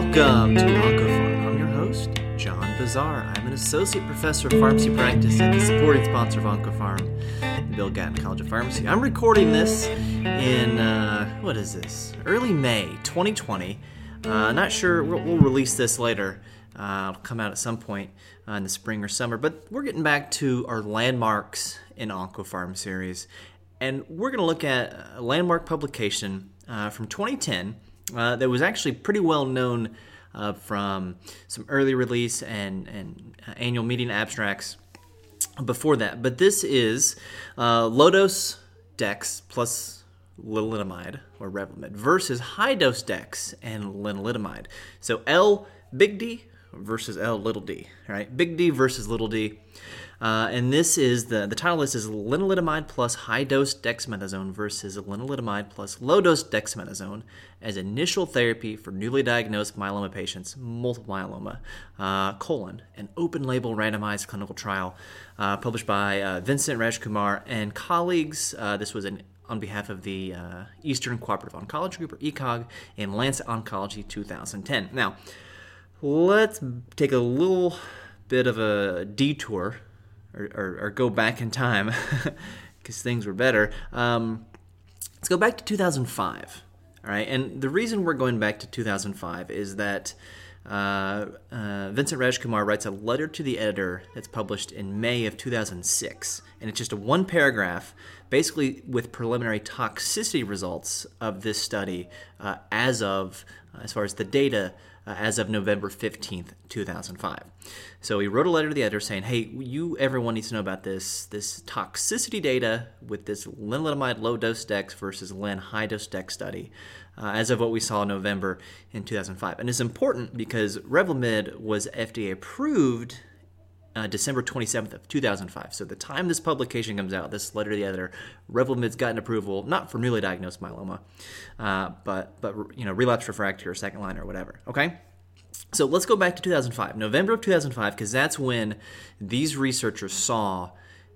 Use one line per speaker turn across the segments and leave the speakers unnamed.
Welcome to OncoPharm. I'm your host, John Bossaer. I'm an associate professor of pharmacy practice at the supporting sponsor of OncoPharm, the Bill Gatton College of Pharmacy. I'm recording this in, uh, what is this? Early May 2020. Uh, not sure, we'll, we'll release this later. Uh, it'll come out at some point uh, in the spring or summer, but we're getting back to our landmarks in OncoPharm series. And we're going to look at a landmark publication uh, from 2010 uh, that was actually pretty well known uh, from some early release and, and uh, annual meeting abstracts before that. But this is uh, low dose dex plus lenalidomide or Revlimid versus high dose dex and lenalidomide. So L big D versus L little d, right? Big D versus little d. Uh, and this is the the title list is lenalidomide plus high dose dexamethasone versus lenalidomide plus low dose dexamethasone as initial therapy for newly diagnosed myeloma patients, multiple myeloma, uh, colon, an open label randomized clinical trial uh, published by uh, Vincent Rajkumar and colleagues. Uh, this was an on behalf of the uh, Eastern Cooperative Oncology Group, or ECOG, in Lancet Oncology 2010. Now, let's take a little bit of a detour or, or, or go back in time because things were better. Um, let's go back to 2005. All right, and the reason we're going back to 2005 is that uh, uh, Vincent Rajkumar writes a letter to the editor that's published in May of 2006, and it's just a one paragraph, basically with preliminary toxicity results of this study uh, as of, as far as the data uh, as of November 15th, 2005. So he wrote a letter to the editor saying, "Hey, you everyone needs to know about this this toxicity data with this lenalidomide low dose dex versus len high dose dex study, uh, as of what we saw in November in 2005. And it's important because Revlimid was FDA approved." Uh, December 27th of 2005. So the time this publication comes out, this letter to the editor, Revlimid's gotten approval not for newly diagnosed myeloma, uh, but but you know relapse refractory or second line or whatever. Okay. So let's go back to 2005, November of 2005, because that's when these researchers saw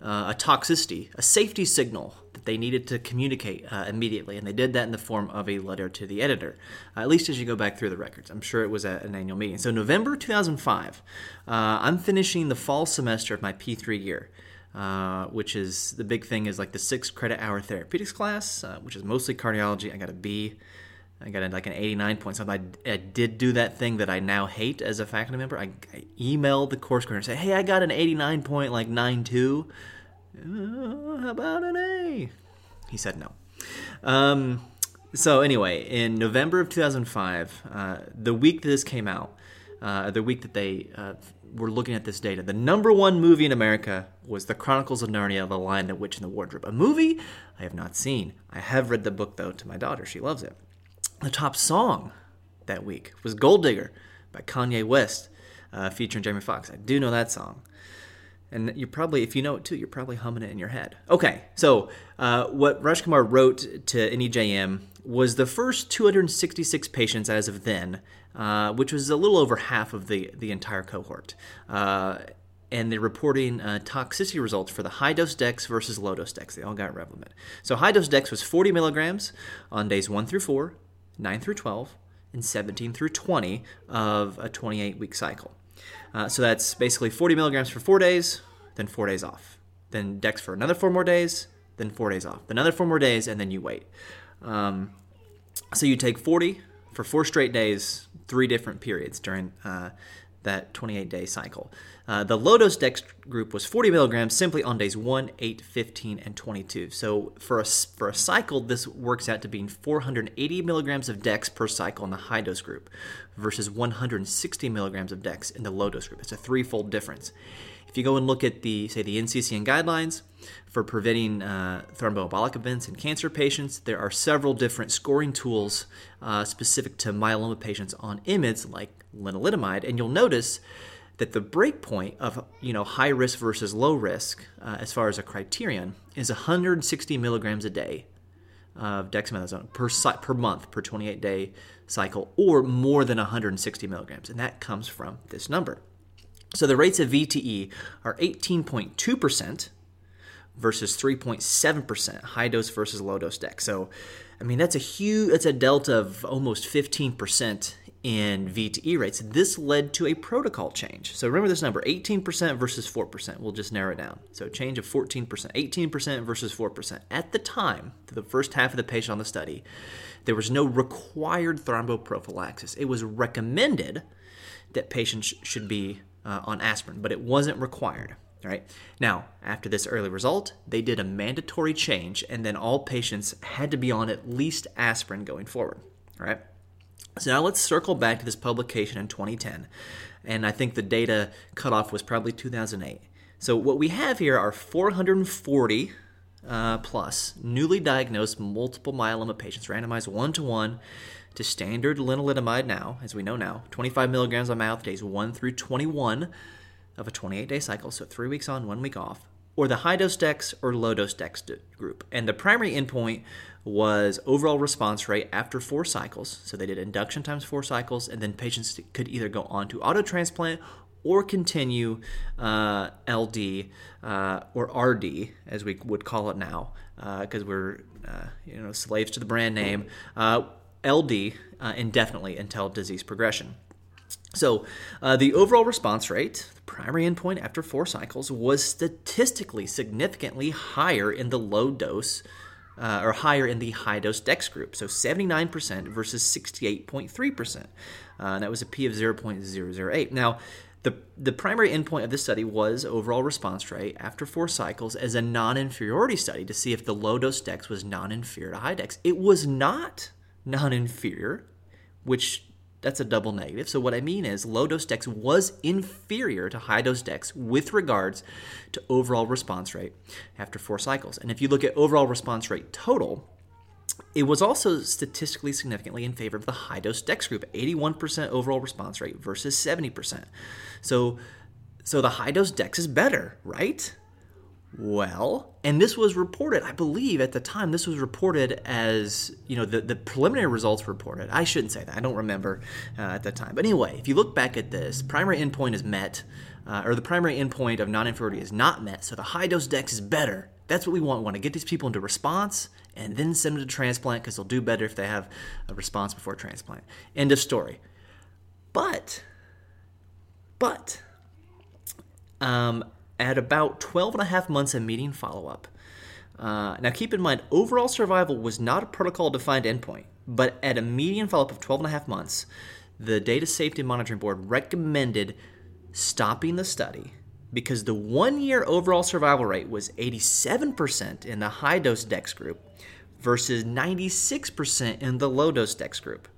uh, a toxicity, a safety signal that they needed to communicate uh, immediately, and they did that in the form of a letter to the editor. Uh, at least as you go back through the records, I'm sure it was at an annual meeting. So November 2005, uh, I'm finishing the fall semester of my P3 year. Uh, which is the big thing is like the six credit hour therapeutics class, uh, which is mostly cardiology. I got a B. I got like an 89 point something. I, I, did do that thing that I now hate as a faculty member. I, I emailed the course coordinator and say, "Hey, I got an 89 point like 92. Uh, how about an A?" He said no. Um, so anyway, in November of 2005, uh, the week that this came out, uh, the week that they uh, were looking at this data, the number one movie in America was The Chronicles of Narnia: The Lion, the Witch, and the Wardrobe. A movie I have not seen. I have read the book though to my daughter. She loves it. The top song that week was Gold Digger by Kanye West, uh, featuring Jamie Foxx. I do know that song. And you probably, if you know it too, you're probably humming it in your head. Okay, so uh, what Rajkumar wrote to NEJM was the first 266 patients as of then, uh, which was a little over half of the, the entire cohort. Uh, and they're reporting uh, toxicity results for the high dose dex versus low dose dex. They all got Revlimid. So high dose dex was 40 milligrams on days 1 through 4, 9 through 12, and 17 through 20 of a 28 week cycle. Uh, so that's basically 40 milligrams for four days, then four days off. Then Dex for another four more days, then four days off. Another four more days, and then you wait. Um, so you take 40 for four straight days, three different periods during uh, that 28 day cycle. Uh, the low dose dex group was 40 milligrams simply on days 1, 8, 15, and 22. So for a, for a cycle, this works out to being 480 milligrams of dex per cycle in the high dose group versus 160 milligrams of dex in the low dose group. It's a threefold difference. If you go and look at the, say, the NCCN guidelines for preventing uh, thromboembolic events in cancer patients, there are several different scoring tools uh, specific to myeloma patients on IMiDs like lenalidomide, and you'll notice that the breakpoint of you know high risk versus low risk, uh, as far as a criterion, is 160 milligrams a day of dexamethasone per per month per 28 day cycle, or more than 160 milligrams, and that comes from this number. So the rates of VTE are 18.2% versus 3.7% high dose versus low dose dex. So, I mean, that's a huge, that's a delta of almost 15% in VTE rates, this led to a protocol change. So remember this number 18% versus 4%. We'll just narrow it down. So change of 14%, 18% versus 4%. At the time, the first half of the patient on the study, there was no required thromboprophylaxis. It was recommended that patients should be uh, on aspirin, but it wasn't required. All right. Now, after this early result, they did a mandatory change, and then all patients had to be on at least aspirin going forward. All right. So now let's circle back to this publication in 2010, and I think the data cutoff was probably 2008. So what we have here are 440 uh, plus newly diagnosed multiple myeloma patients randomized one to one to standard lenalidomide now, as we know now, 25 milligrams on mouth days 1 through 21 of a 28 day cycle, so three weeks on, one week off, or the high dose dex or low dose dex group. And the primary endpoint was overall response rate after four cycles. So they did induction times four cycles, and then patients could either go on to auto transplant or continue uh, LD uh, or RD, as we would call it now, because uh, we're uh, you know slaves to the brand name. Uh, LD uh, indefinitely until disease progression. So, uh, the overall response rate, the primary endpoint after four cycles, was statistically significantly higher in the low dose uh, or higher in the high dose DEX group. So, 79% versus 68.3%. Uh, and that was a p of 0.008. Now, the, the primary endpoint of this study was overall response rate after four cycles as a non inferiority study to see if the low dose DEX was non inferior to high DEX. It was not non inferior, which that's a double negative. So what I mean is low dose dex was inferior to high dose dex with regards to overall response rate after four cycles. And if you look at overall response rate total, it was also statistically significantly in favor of the high dose dex group, 81% overall response rate versus 70%. So so the high dose dex is better, right? Well, and this was reported, I believe at the time, this was reported as, you know, the, the preliminary results reported. I shouldn't say that. I don't remember uh, at the time. But anyway, if you look back at this, primary endpoint is met, uh, or the primary endpoint of non inferiority is not met. So the high dose dex is better. That's what we want. We want to get these people into response and then send them to transplant because they'll do better if they have a response before transplant. End of story. But, but, um, at about 12 and a half months of median follow up. Uh, now, keep in mind, overall survival was not a protocol defined endpoint, but at a median follow up of 12 and a half months, the Data Safety Monitoring Board recommended stopping the study because the one year overall survival rate was 87% in the high dose DEX group versus 96% in the low dose DEX group.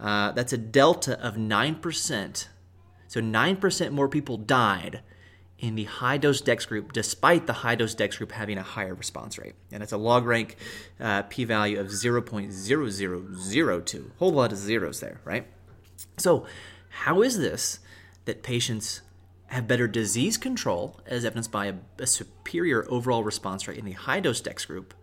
Uh, that's a delta of 9%. So 9% more people died in the high dose DEX group, despite the high dose DEX group having a higher response rate. And it's a log rank uh, p value of 0.0002. Whole lot of zeros there, right? So, how is this that patients have better disease control, as evidenced by a, a superior overall response rate in the high dose DEX group,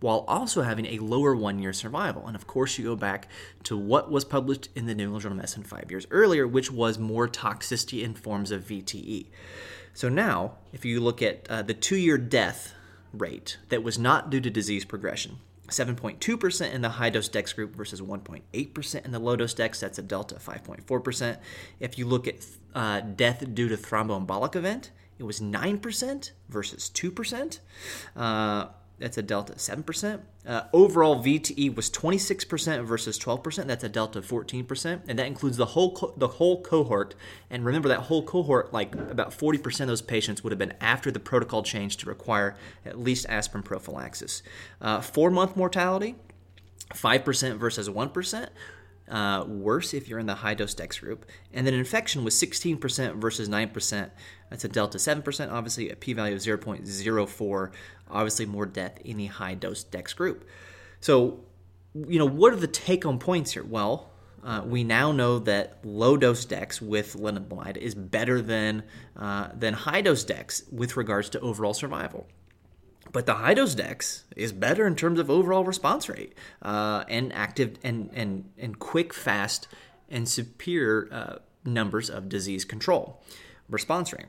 while also having a lower one year survival. And of course, you go back to what was published in the New England Journal of Medicine five years earlier, which was more toxicity in forms of VTE. So now, if you look at uh, the two year death rate that was not due to disease progression, 7.2% in the high dose DEX group versus 1.8% in the low dose DEX. That's a delta of 5.4%. If you look at uh, death due to thromboembolic event, it was 9% versus 2%. Uh, that's a delta of 7%. Uh, overall VTE was 26% versus 12%. That's a delta of 14%, and that includes the whole co- the whole cohort. And remember that whole cohort, like about 40% of those patients would have been after the protocol change to require at least aspirin prophylaxis. Uh, four month mortality, 5% versus 1%. Uh, worse if you're in the high dose dex group. And then infection was 16% versus 9%. That's a delta 7%, obviously, a p value of 0.04 obviously more death in the high dose dex group. So, you know, what are the take home points here? Well, uh, we now know that low dose dex with lenalidomide is better than uh, than high dose dex with regards to overall survival. But the high dose dex is better in terms of overall response rate uh, and active and, and and quick, fast, and superior uh, numbers of disease control response rate.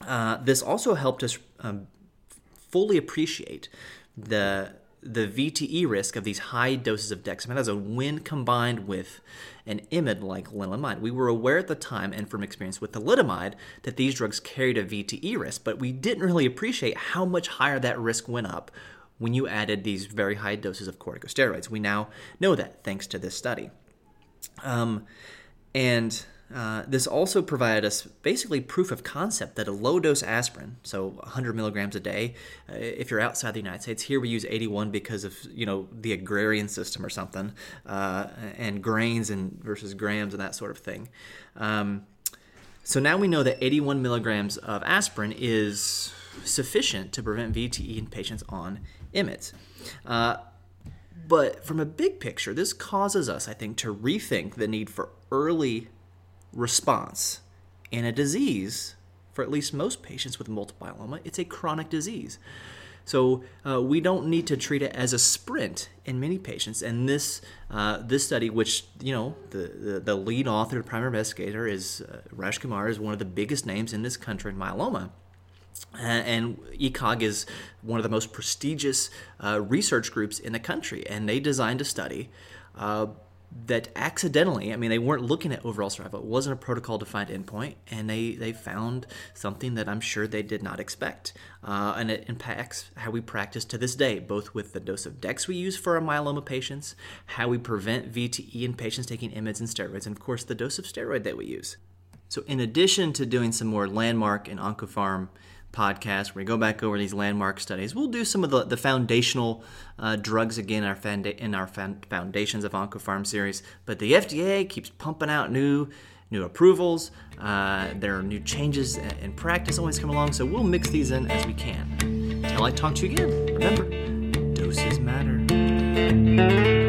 Uh, this also helped us um, fully appreciate the the VTE risk of these high doses of dexamethasone when combined with an IMID like lenalidomide. We were aware at the time and from experience with thalidomide that these drugs carried a VTE risk, but we didn't really appreciate how much higher that risk went up when you added these very high doses of corticosteroids. We now know that thanks to this study. Um, and uh, this also provided us basically proof of concept that a low dose aspirin, so 100 milligrams a day, uh, if you're outside the United States, here we use 81 because of you know the agrarian system or something, uh, and grains and versus grams and that sort of thing. Um, so now we know that 81 milligrams of aspirin is sufficient to prevent VTE in patients on IMIDs. Uh, but from a big picture, this causes us, I think, to rethink the need for early response in a disease for at least most patients with multiple myeloma it's a chronic disease. So uh, we don't need to treat it as a sprint in many patients. And this uh, this study which you know the, the, the lead author the primary investigator is uh, Rajkumar is one of the biggest names in this country in myeloma. And ECOG is one of the most prestigious uh, research groups in the country, and they designed a study uh, that accidentally, I mean, they weren't looking at overall survival. It wasn't a protocol defined endpoint, and they, they found something that I'm sure they did not expect. Uh, and it impacts how we practice to this day, both with the dose of DEX we use for our myeloma patients, how we prevent VTE in patients taking IMIDs and steroids, and of course, the dose of steroid that we use. So, in addition to doing some more landmark and Oncopharm podcast where we go back over these landmark studies. We'll do some of the, the foundational uh, drugs again in our, founda- in our Foundations of Oncopharm series. But the FDA keeps pumping out new new approvals. Uh, there are new changes in practice always come along, so we'll mix these in as we can. Until I talk to you again, remember, doses matter.